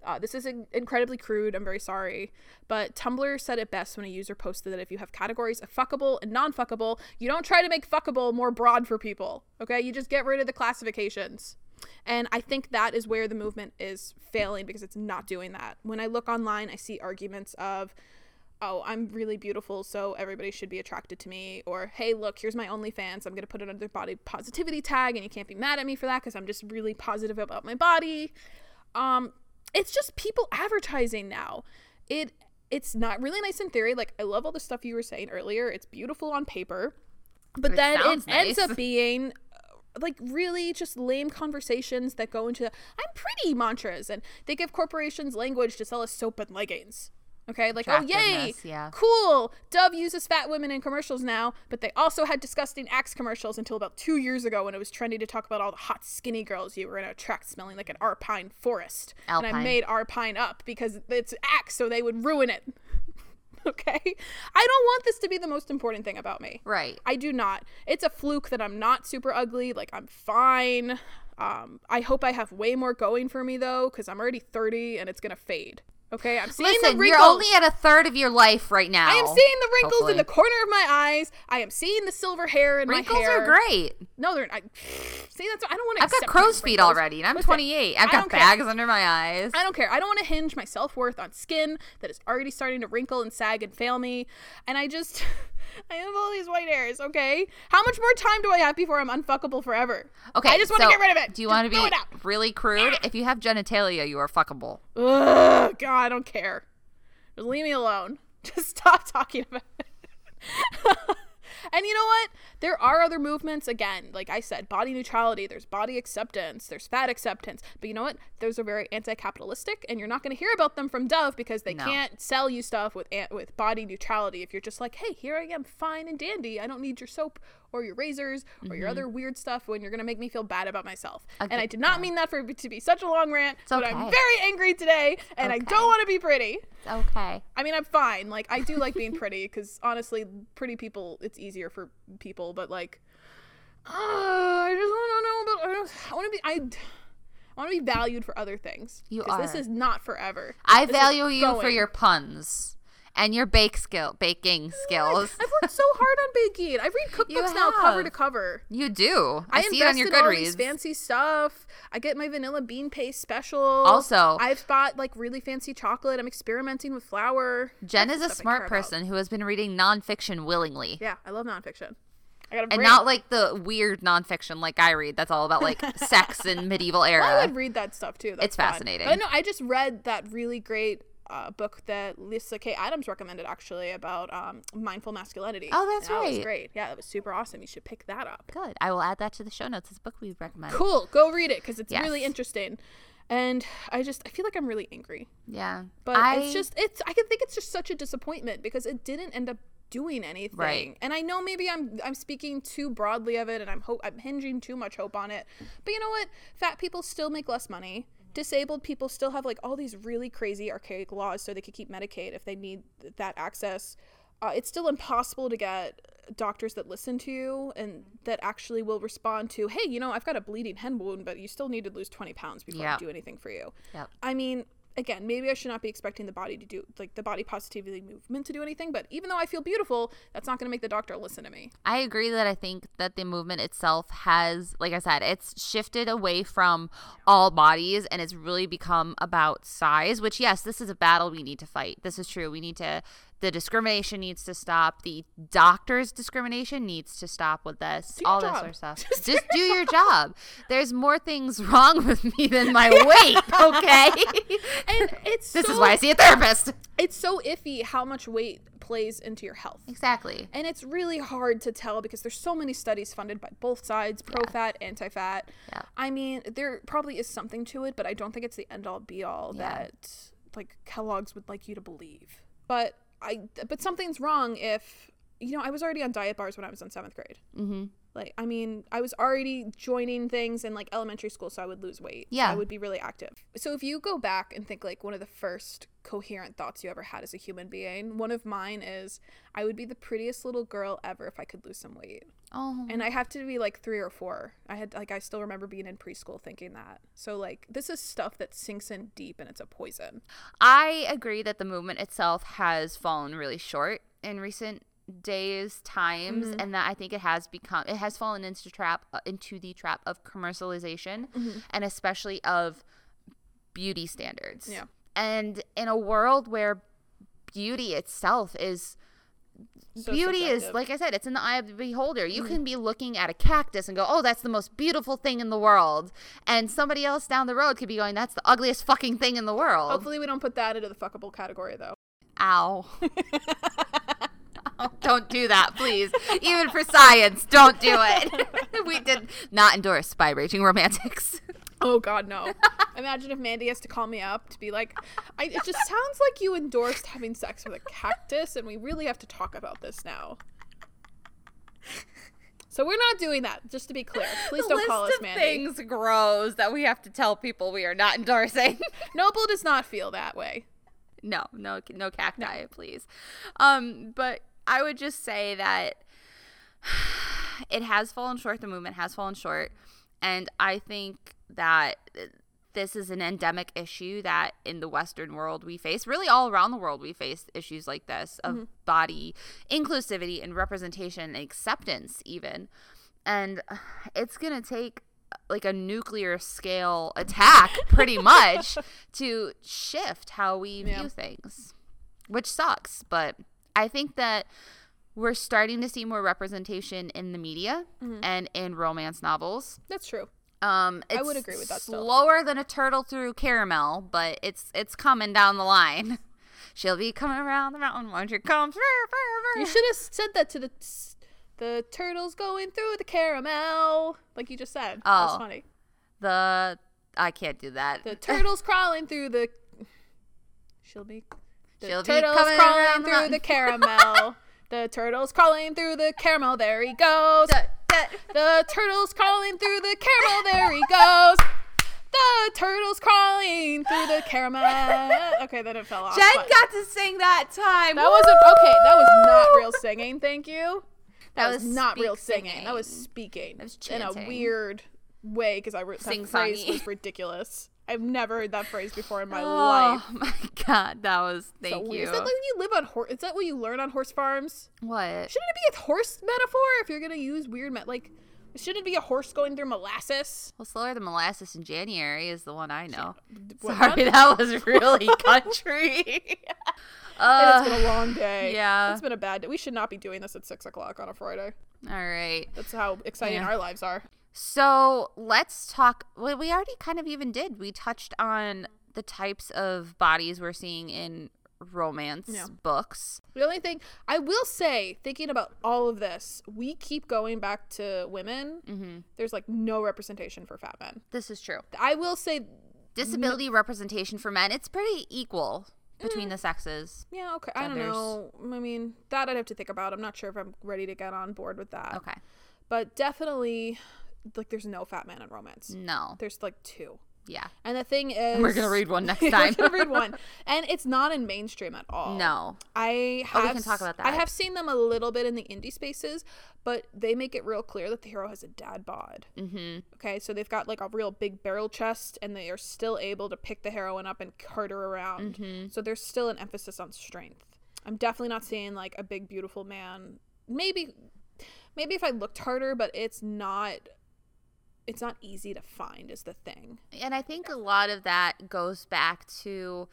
Uh, this is in- incredibly crude. I'm very sorry. But tumblr said it best when a user posted that if you have categories of fuckable and non-fuckable you don't try to make fuckable more broad for people okay? You just get rid of the classifications. And I think that is where the movement is failing because it's not doing that. When I look online, I see arguments of, oh, I'm really beautiful, so everybody should be attracted to me. Or, hey, look, here's my OnlyFans. I'm going to put it under body positivity tag, and you can't be mad at me for that because I'm just really positive about my body. Um, it's just people advertising now. It it's not really nice in theory. Like I love all the stuff you were saying earlier. It's beautiful on paper, but It then it sounds ends up being like really just lame conversations that go into I'm pretty mantras and they give corporations language to sell us soap and leggings. Okay, like oh yay, yeah. cool. Dove uses fat women in commercials now, but they also had disgusting Axe commercials until about two years ago when it was trendy to talk about all the hot skinny girls you were gonna attract smelling like an Alpine forest. And I made Alpine up because it's Axe, so they would ruin it. okay, I don't want this to be the most important thing about me. Right. I do not. It's a fluke that I'm not super ugly. Like I'm fine. Um, I hope I have way more going for me though, because I'm already 30 and it's gonna fade. Okay, I'm seeing Listen, the you're wrinkles. only at a third of your life right now. I am seeing the wrinkles hopefully. in the corner of my eyes. I am seeing the silver hair in Wrinkles my hair. are great. No, they're. I, see, that's. I don't want to. I've got crow's feet already, and I'm 28. I've got don't care. bags under my eyes. I don't care. I don't want to hinge my self worth on skin that is already starting to wrinkle and sag and fail me. And I just, I have all these white hairs. Okay, how much more time do I have before I'm unfuckable forever? Okay, I just want to so get rid of it. Do you want to be really crude? If you have genitalia, you are fuckable. Ugh, God, I don't care. Just leave me alone. Just stop talking about it. and you know what? There are other movements. Again, like I said, body neutrality. There's body acceptance. There's fat acceptance. But you know what? Those are very anti-capitalistic, and you're not going to hear about them from Dove because they No. can't sell you stuff with with body neutrality. If you're just like, hey, here I am, fine and dandy. I don't need your soap or your razors or Mm-hmm. your other weird stuff when you're going to make me feel bad about myself. And I did not mean that for it to be such a long rant, but I'm very angry today, and I don't want to be pretty. It's okay. I mean, I'm fine. Like, I do like being pretty because honestly, pretty people, it's easier for people. But like, uh, I just want to know about. I, don't- I want to be. I, I want to be valued for other things. You 'Cause This is not forever. I This value you for your puns and your bake skill, baking skills. I've worked so hard on baking. I read cookbooks now, cover to cover. You do. I, I, see it on your in all these fancy stuff. I get my vanilla bean paste special. Also- I've bought like really fancy chocolate. I'm experimenting with flour. Jen That's is a smart care about. person who has been reading nonfiction willingly. Yeah, I love nonfiction. I got a And not like the weird nonfiction like I read. That's all about like sex and medieval era. I would read that stuff too. That's It's fun. fascinating. But no, I just read that really great uh, book that Lyssa Kay Adams recommended actually about um, mindful masculinity. Oh, that's And That was great. Yeah, that was super awesome. You should pick that up. Good. I will add that to the show notes. It's a book we recommend. Cool. Go read it because it's really interesting. And I just I feel like I'm really angry. Yeah. But I, it's just it's I can think it's just such a disappointment because it didn't end up doing anything. Right. And I know maybe I'm I'm speaking too broadly of it and I'm hope I'm hinging too much hope on it. But you know what? Fat people still make less money. Disabled people still have like all these really crazy archaic laws so they could keep Medicaid if they need that access. Uh, it's still impossible to get doctors that listen to you and that actually will respond to, hey, you know, I've got a bleeding hen wound, but you still need to lose 20 pounds before I do anything for you. Yep. I mean, again, maybe I should not be expecting the body to do like the body positivity movement to do anything, but even though I feel beautiful, that's not going to make the doctor listen to me. I agree that I think that the movement itself has, like I said, it's shifted away from all bodies and it's really become about size, which, yes, this is a battle we need to fight. This is true. We need to, the discrimination needs to stop. The doctor's discrimination needs to stop with this, all that job. sort of stuff. Just do your job. There's more things wrong with me than my weight, okay? And it's this so, is why I see a therapist. it's so iffy how much weight plays into your health. Exactly. And it's really hard to tell because there's so many studies funded by both sides, pro fat, anti fat. Yeah. I mean, there probably is something to it, but I don't think it's the end all be all Yeah. that like Kellogg's would like you to believe. But I but something's wrong if you know, I was already on diet bars when I was in 7th grade. Mm-hmm. Like, I mean, I was already joining things in like elementary school, so I would lose weight. Yeah. I would be really active. So if you go back and think like one of the first coherent thoughts you ever had as a human being, one of mine is I would be the prettiest little girl ever if I could lose some weight. Oh, And I have to be like three or four. I had like I still remember being in preschool thinking that. So like this is stuff that sinks in deep and it's a poison. I agree that the movement itself has fallen really short in recent days times Mm-hmm. and that I think it has become it has fallen into trap uh, into the trap of commercialization Mm-hmm. and especially of beauty standards. Yeah. And in a world where beauty itself is So beauty is like I said, it's in the eye of the beholder. You can be looking at a cactus and go, "Oh, that's the most beautiful thing in the world," and somebody else down the road could be going, "That's the ugliest fucking thing in the world." Hopefully we don't put that into the fuckable category though. Ow! don't do that, please. Even for science, don't do it. we did not endorse by raging romantics. Oh God, no! Imagine if Mandy has to call me up to be like, I, "It just sounds like you endorsed having sex with a cactus, and we really have to talk about this now." So we're not doing that. Just to be clear, please don't call us Mandy. things grows that we have to tell people we are not endorsing. Noble does not feel that way. no, no, no cacti, please. Um, but I would just say that it has fallen short. The movement has fallen short, and I think that this is an endemic issue that in the Western world we face. Really, all around the world we face issues like this of mm-hmm. body inclusivity and representation and acceptance, even. And it's gonna take like a nuclear scale attack, pretty much, to shift how we view things, which sucks. But I think that we're starting to see more representation in the media and in romance novels. That's true. Um, I would agree with that still. Slower than a turtle through caramel, but it's it's coming down the line. She'll be coming around the mountain. Won't comes. come? You should have said that to the the turtles going through the caramel, like you just said. Oh. funny. The I can't do that. The turtles crawling through the. She'll be. The She'll turtles crawling the through the caramel. the turtles crawling through the caramel. There he goes. The turtles crawling through the caramel. There he goes. The turtles crawling through the caramel. Okay, then it fell off. Jen but got to sing that time. that wasn't okay. That was not real singing. Thank you. That, That was, was not real speak singing. That was speaking That was chanting. in a weird way because I re- that phrase was ridiculous. I've never heard that phrase before in my oh life. Oh my god, that was thank weird. you. Is that like you live on horse? Is that what you learn on horse farms? what? Shouldn't it be a horse metaphor if you're gonna use weird met like? Shouldn't it be a horse going through molasses? Well, slower than molasses in January is the one I know. What Sorry, that was really country. And uh, it's been a long day. yeah. it's been a bad day. We should not be doing this at six o'clock on a Friday. all right. That's how exciting Yeah. our lives are. So let's talk. Well, we already kind of even did. We touched on the types of bodies we're seeing in romance Yeah. books. The only thing I will say, thinking about all of this, we keep going back to women. hmm There's like no representation for fat men. This is true. I will say, Disability representation for men, it's pretty equal between the sexes. yeah, okay. I don't know. I mean, that I'd have to think about. I'm not sure if I'm ready to get on board with that. Okay. But definitely, like, there's no fat man in romance. No. There's like two. Yeah. And the thing is, We're going to read one next time. We're gonna read one, and it's not in mainstream at all. no. I Oh, have we can talk about that. I have seen them a little bit in the indie spaces, but they make it real clear that the hero has a dad bod. hmm Okay, so they've got like a real big barrel chest, and they are still able to pick the heroine up and cart her around. Mm-hmm. So there's still an emphasis on strength. I'm definitely not seeing like a big beautiful man. Maybe, maybe if I looked harder, but it's not. It's not easy to find. Is the thing. And I think a lot of that goes back to,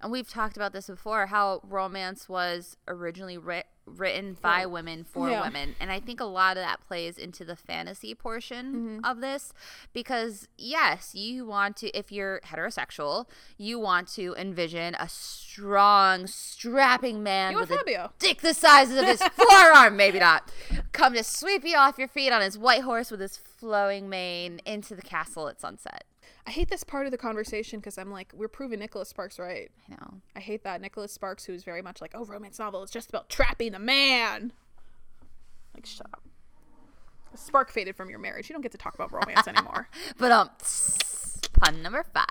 and we've talked about this before, how romance was originally writ- written by women for Yeah. women. And I think a lot of that plays into the fantasy portion Mm-hmm. of this because, yes, you want to, if you're heterosexual, you want to envision a strong, strapping man You with a dick the size of his forearm, maybe not, come to sweep you off your feet on his white horse with his flowing mane into the castle at sunset. I hate this part of the conversation because I'm like, we're proving Nicholas Sparks right. I know. I hate that Nicholas Sparks, who's very much like, oh, romance novel is just about trapping the man. Like, shut up. Spark faded from your marriage. You don't get to talk about romance anymore. But um, pun number five.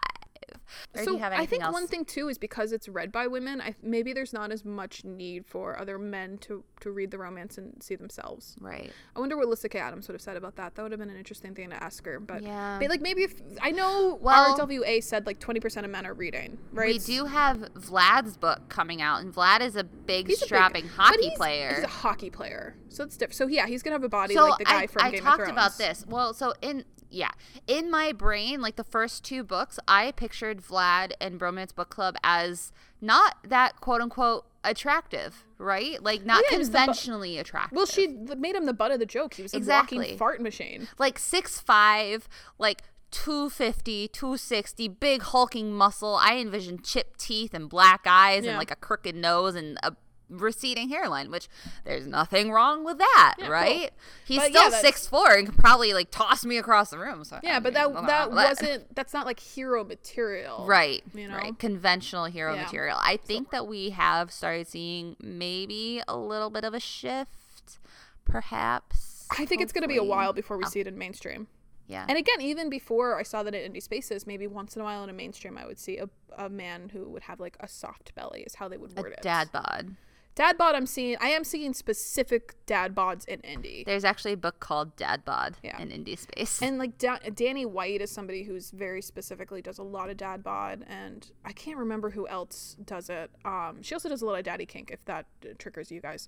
Or so I think else? one thing too is because it's read by women. I maybe there's not as much need for other men to to read the romance and see themselves. right. I wonder what Lyssa Kay Adams would have said about that. That would have been an interesting thing to ask her. But Yeah. but, like maybe if I know Well- RWA said like 20% of men are reading, right? We do have Vlad's book coming out, and Vlad is a big, He's a big- strapping hockey he's- player. He's a hockey player, so it's different. So yeah, he's gonna have a body so like the guy I, from I Game of Thrones. I talked about this. Well, so in yeah, in my brain, like the first two books, I pictured Vlad and Bromance Book Club as not that quote unquote attractive, right? Like not yeah, the bu- conventionally attractive. Well, she made him the butt of the joke. He was a Exactly. walking fart machine. like six five, like 250, 260, big hulking muscle. I envision chipped teeth and black eyes Yeah. and like a crooked nose and a receding hairline, which there's nothing wrong with that, Yeah, cool. right? He's But still yeah, six four and could probably like toss me across the room. So Yeah, I but mean, that that wasn't that's not like hero material. right, you know? right, conventional hero Yeah. material. I think that we have started seeing maybe a little bit of a shift, perhaps. I think it's going to be a while before we Oh. see it in mainstream. Yeah, And again, even before I saw that in indie spaces, maybe once in a while in a mainstream, I would see a, a man who would have like a soft belly, is how they would a word it. dad bod. Dad bod, I'm seeing. I am seeing specific dad bods in indie. There's actually a book called Dad Bod Yeah. in indie space. And like da- Danny White is somebody who's very specifically does a lot of dad bod, and I can't remember who else does it. Um, she also does a lot of daddy kink, if that uh, triggers you guys.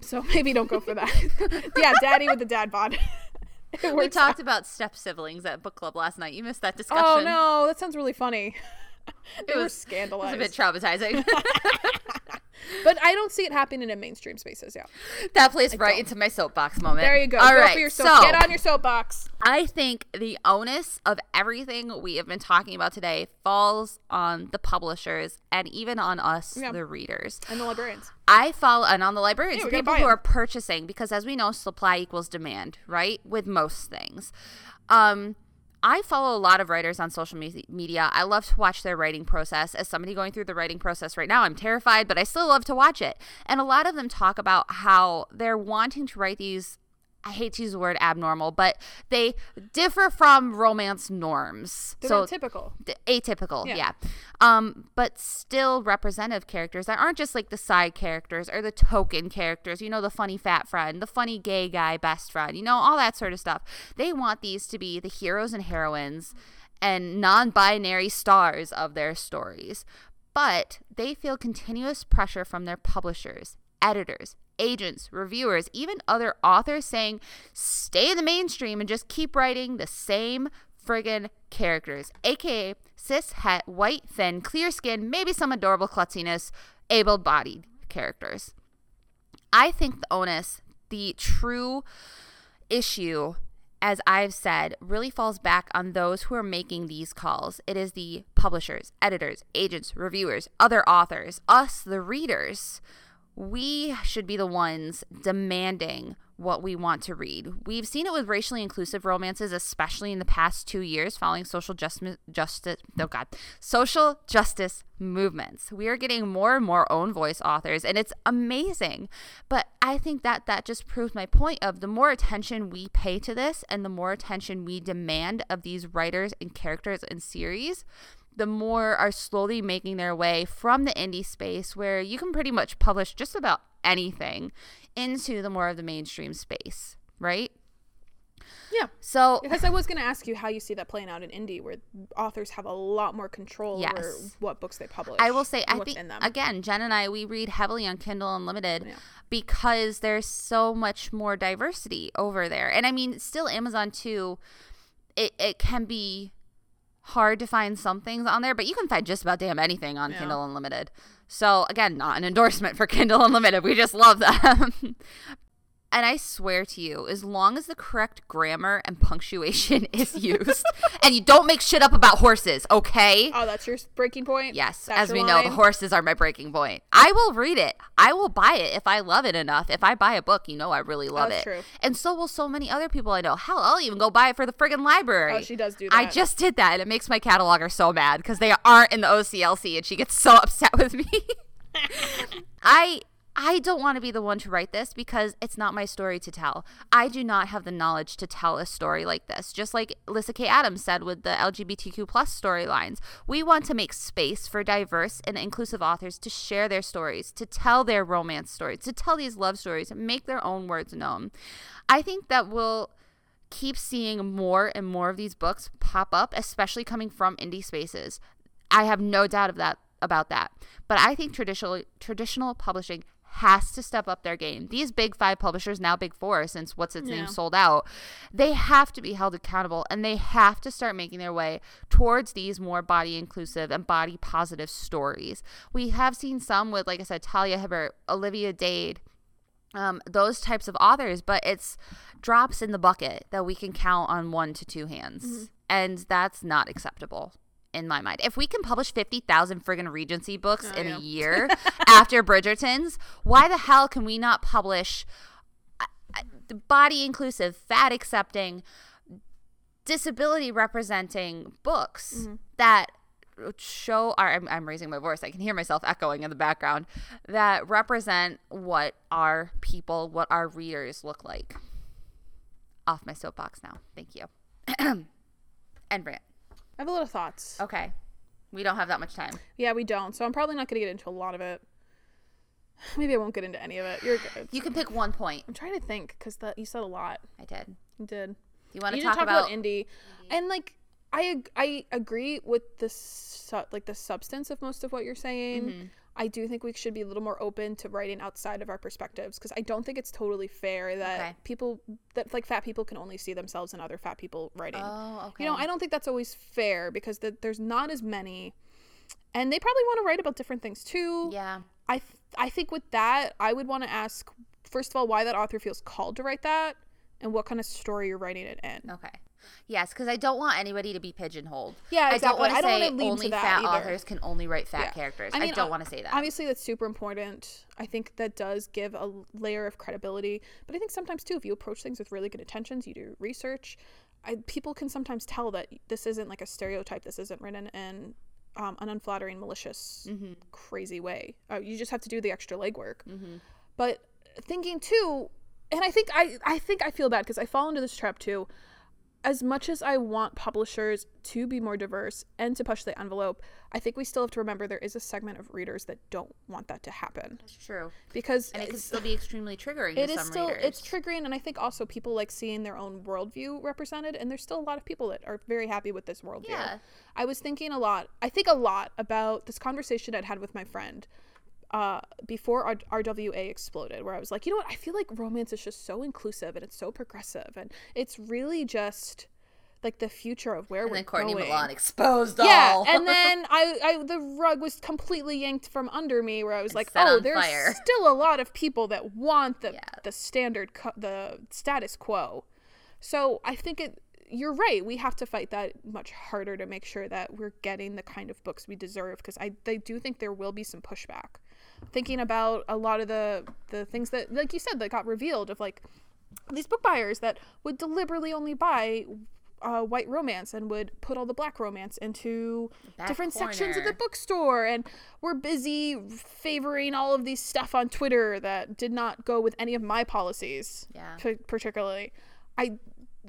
So maybe don't go for that. yeah, daddy with the dad bod. We talked out. about step siblings at book club last night. You missed that discussion. Oh no, that sounds really funny. It was- It was a bit traumatizing. But I don't see it happening in mainstream spaces. Yeah, that plays right don't. into my soapbox moment. there you go. All go right, for your soap. so Get on your soapbox. I think the onus of everything we have been talking about today falls on the publishers and even on us, Yeah. the readers. And the librarians. I follow and on the librarians, Yeah, the people who are purchasing, because as we know, supply equals demand, right? With most things. Um, I follow a lot of writers on social me- media. I love to watch their writing process. As somebody going through the writing process right now, I'm terrified, but I still love to watch it. And a lot of them talk about how they're wanting to write these. I hate to use the word abnormal, but they differ from romance norms. They're so typical. atypical Yeah. yeah. um but still representative characters that aren't just like the side characters or the token characters you know the funny fat friend the funny gay guy best friend you know all that sort of stuff they want these to be the heroes and heroines and non-binary stars of their stories but they feel continuous pressure from their publishers editors agents reviewers even other authors saying stay in the mainstream and just keep writing the same friggin' characters, aka cis, het, white, thin, clear skin, maybe some adorable klutziness, able bodied characters. I think the onus, the true issue, as I've said, really falls back on those who are making these calls. It is the publishers, editors, agents, reviewers, other authors, us, the readers. We should be the ones demanding what we want to read. We've seen it with racially inclusive romances, especially in the past two years, following social justice, justice, oh god, social justice movements. We are getting more and more own voice authors, and it's amazing. But I think that that just proves my point of the more attention we pay to this, and the more attention we demand of these writers and characters and series, the more are slowly making their way from the indie space where you can pretty much publish just about anything into the more of the mainstream space, right? Yeah. So Because I was going to ask you how you see that playing out in indie, where authors have a lot more control over what books they publish. I will say, I think again, Jen and I, we read heavily on Kindle Unlimited Yeah. because there's so much more diversity over there. And I mean, still Amazon too. It it can be hard to find some things on there, but you can find just about damn anything on Yeah. Kindle Unlimited. So again, not an endorsement for Kindle Unlimited. We just love them. And I swear to you, as long as the correct grammar and punctuation is used, and you don't make shit up about horses, okay? oh, that's your breaking point. Yes, That's as we know, the horses are my breaking point. I will read it. I will buy it if I love it enough. If I buy a book, you know I really love That's it. true. And so will so many other people I know. Hell, I'll even go buy it for the friggin' library. Oh, she does do that. I just did that, and it makes my cataloger so mad because they aren't in the OCLC, and she gets so upset with me. I I don't want to be the one to write this because it's not my story to tell. I do not have the knowledge to tell a story like this. Just like Lyssa Kay Adams said with the LGBTQ plus storylines, we want to make space for diverse and inclusive authors to share their stories, to tell their romance stories, to tell these love stories, make their own words known. I think that will keep seeing more and more of these books pop up, especially coming from indie spaces. I have no doubt of that about that. But I think traditional traditional publishing has to step up their game. These big five publishers, now big four, since what's its Yeah. name sold out, they have to be held accountable and they have to start making their way towards these more body inclusive and body positive stories. We have seen some with, like I said, Talia Hibbert, Olivia Dade, um, those types of authors, but it's drops in the bucket that we can count on one to two hands. Mm-hmm. And that's not acceptable. In my mind. If we can publish 50,000 friggin' Regency books Oh, in yeah. a year after Bridgerton's, why the hell can we not publish uh, uh, body inclusive, fat accepting, disability representing books Mm-hmm. that show our I'm, I'm raising my voice i can hear myself echoing in the background that represent what our people what our readers look like off my soapbox now thank you and Brant. I have a lot of thoughts. okay we don't have that much time Yeah, we don't. So I'm probably not going to get into a lot of it. Maybe I won't get into any of it. You're good. you can pick one point I'm trying to think because you said a lot. i did You did. you want to did talk, about, indie, and like I ag- I agree with the su- like the substance of most of what you're saying. Mm-hmm. I do think we should be a little more open to writing outside of our perspectives because I don't think it's totally fair that Okay. people that like fat people can only see themselves in other fat people writing. oh okay You know, I don't think that's always fair because the, there's not as many, and they probably want to write about different things too. yeah I th- I think with that, I would want to ask first of all why that author feels called to write that, and what kind of story you're writing it in. okay yes because i don't want anybody to be pigeonholed Yeah, i don't exactly. want to I don't say wanna lead to only fat either. authors can only write fat Yeah. characters I i, don't want to say that Obviously, that's super important. I think that does give a layer of credibility. But I think sometimes too, if you approach things with really good intentions, you do research, I, people can sometimes tell that this isn't like a stereotype. This isn't written in um, an unflattering, malicious, Mm-hmm. crazy way. Uh, you just have to do the extra legwork. Mm-hmm. But thinking too, and I think I I think I feel bad because I fall into this trap too. As much as I want publishers to be more diverse and to push the envelope, I think we still have to remember there is a segment of readers that don't want that to happen that's true because and it can still be extremely triggering it is still readers. it's triggering and i think also people like seeing their own worldview represented and there's still a lot of people that are very happy with this worldview Yeah. i was thinking a lot i think a lot about this conversation i'd had with my friend uh, before R- rwa exploded where i was like you know what i feel like romance is just so inclusive and it's so progressive and it's really just like the future of where and we're then Courtney going Milan exposed yeah, all. and then I, I, the rug was completely yanked from under me, where I was like, "Oh, there's fire." still a lot of people that want the Yeah. the standard, co- the status quo." So I think it. You're right. We have to fight that much harder to make sure that we're getting the kind of books we deserve. Because I, I do think there will be some pushback. Thinking about a lot of the the things that, like you said, that got revealed of like these book buyers that would deliberately only buy uh, white romance and would put all the black romance into Back different sections of the bookstore and we're busy favoring all of these stuff on twitter that did not go with any of my policies Yeah. p- particularly i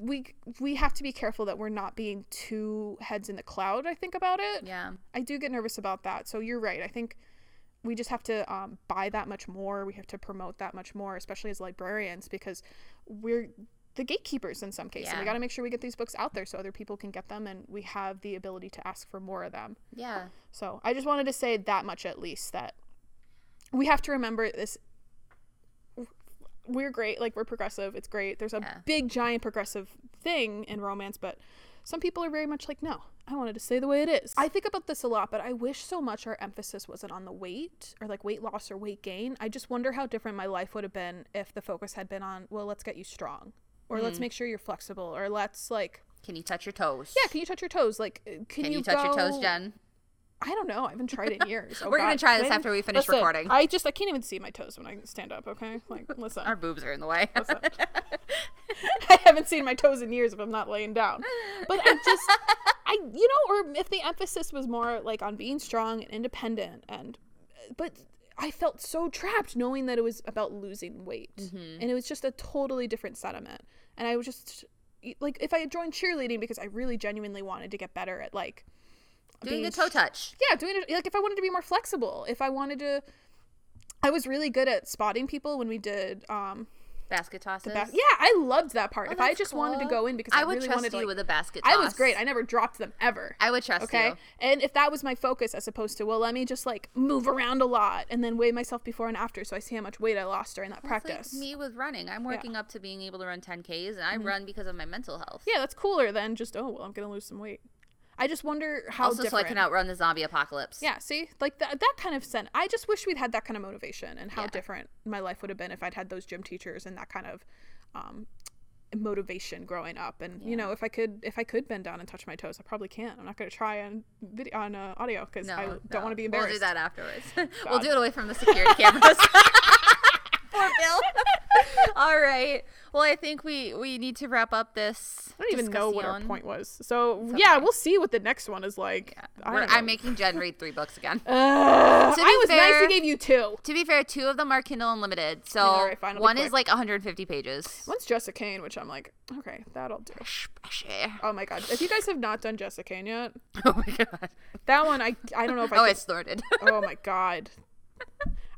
we we have to be careful that we're not being too heads in the cloud i think about it yeah. I do get nervous about that. So you're right. I think we just have to um, buy that much more. We have to promote that much more, especially as librarians, because we're the gatekeepers in some cases. Yeah. We got to make sure we get these books out there so other people can get them, and we have the ability to ask for more of them. Yeah. So I just wanted to say that much at least that we have to remember this. We're great, like we're progressive. It's great. There's a Yeah. big, giant progressive thing in romance, but some people are very much like, no, I wanted to say the way it is. I think about this a lot, but I wish so much our emphasis wasn't on the weight or like weight loss or weight gain. I just wonder how different my life would have been if the focus had been on, well, let's get you strong, or let's make sure you're flexible, or let's like, Can you touch your toes? yeah, can you touch your toes? Like, uh, can, Can you, touch your toes, Jen? I don't know. I haven't tried it in years. Oh, We're gonna try this When- after we finish Listen, recording. I just I can't even see my toes when I stand up. Okay, like listen, Our boobs are in the way. I haven't seen my toes in years if I'm not laying down. But I just I you know, or if the emphasis was more like on being strong and independent, and but I felt so trapped knowing that it was about losing weight, Mm-hmm. and it was just a totally different sentiment. And I was just like, if I had joined cheerleading because I really genuinely wanted to get better at like Doing being the toe touch. yeah doing it like if i wanted to be more flexible if i wanted to i was really good at spotting people when we did um Basket tosses. yeah i loved that part. Oh, if i just wanted to go in because i, I would really trust wanted to you like, with a basket i was great. I never dropped them ever. I would trust okay? you. and if that was my focus as opposed to well let me just like move around a lot and then weigh myself before and after so i see how much weight i lost during that It's like practice. me with running. I'm working up to being able to run 10Ks, and I run because of my mental health. yeah that's cooler than just oh well i'm gonna lose some weight i just wonder how also, so I can outrun the zombie apocalypse. Yeah, see, like that that kind of sense. I just wish we'd had that kind of motivation and how Yeah. different my life would have been if I'd had those gym teachers and that kind of um, motivation growing up and you know if i could if i could bend down and touch my toes i probably can't i'm not going to try on video on uh, audio because No, i don't want to be embarrassed We'll do that afterwards. we'll do it away from the security cameras. Poor Bill. All right. Well, I think we we need to wrap up this. I don't even know what our point was. So yeah, we'll see what the next one is like. I know. I'm making Jen read three books again. Uh, I was nice fair- to give you two. To be fair, two of them are Kindle Unlimited, so right, fine, one is like 150 pages. One's Jessica Kane, which I'm like, okay, that'll do. Oh my god, if you guys have not done Jessica Kane yet, Oh my god. that one I I don't know if I. Oh, could- it's snorted. oh my god.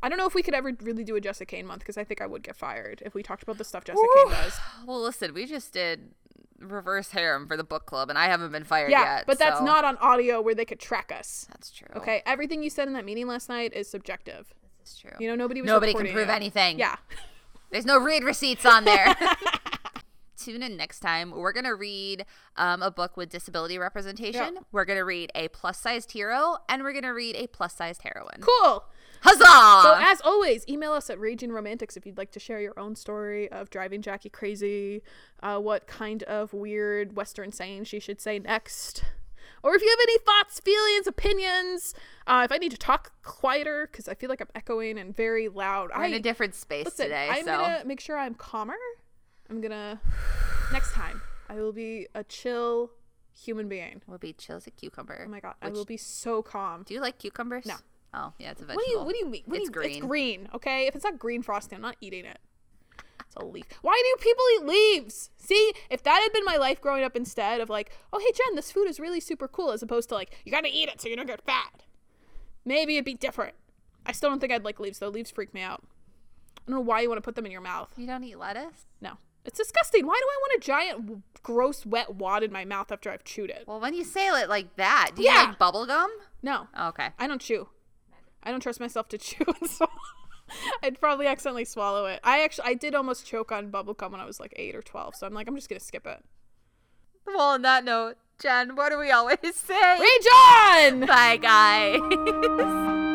I don't know if we could ever really do a Jessica Kane month because I think I would get fired if we talked about the stuff Jessica Kane does. well, listen, we just did reverse harem for the book club, and I haven't been fired Yeah, yet. but that's so- not on audio where they could track us. That's true. Okay, everything you said in that meeting last night is subjective. That's true. You know, nobody was Nobody can prove it. anything. Yeah. There's no read receipts on there. Tune in next time. We're going to read um, a book with disability representation. Yeah. We're going to read a plus sized hero, and we're going to read a plus sized heroine. Cool. Huzzah! So as always, email us at Raging Romantics if you'd like to share your own story of driving Jackie crazy, uh, what kind of weird Western saying she should say next, or if you have any thoughts, feelings, opinions. Uh, if I need to talk quieter because I feel like I'm echoing and very loud, We're I in a different space listen. today. I'm so gonna make sure I'm calmer. I'm gonna next time I will be a chill human being. we'll be chill as a cucumber. Oh my god, I will be so calm. Do you like cucumbers? No. Oh, yeah, it's a What vegetable. do you What do you mean? What do It's you, green. It's green. Okay, if it's not green frosting, I'm not eating it. It's a leaf. Why do people eat leaves? See, if that had been my life growing up instead of like, oh hey Jen, this food is really super cool, as opposed to like, you gotta eat it so you don't get fat. Maybe it'd be different. I still don't think I'd like leaves though. Leaves freak me out. I don't know why you want to put them in your mouth. You don't eat lettuce? No, it's disgusting. Why do I want a giant, gross, wet wad in my mouth after I've chewed it? Well, when you say it like that, do Yeah. you like bubble gum? No, Oh, okay. I don't chew. I don't trust myself to chew and swallow. I'd probably accidentally swallow it. I actually I did almost choke on bubblegum when I was like eight or twelve, so I'm like I'm just gonna skip it. Well, on that note, Jen, what do we always say? Rage on! Bye, guys.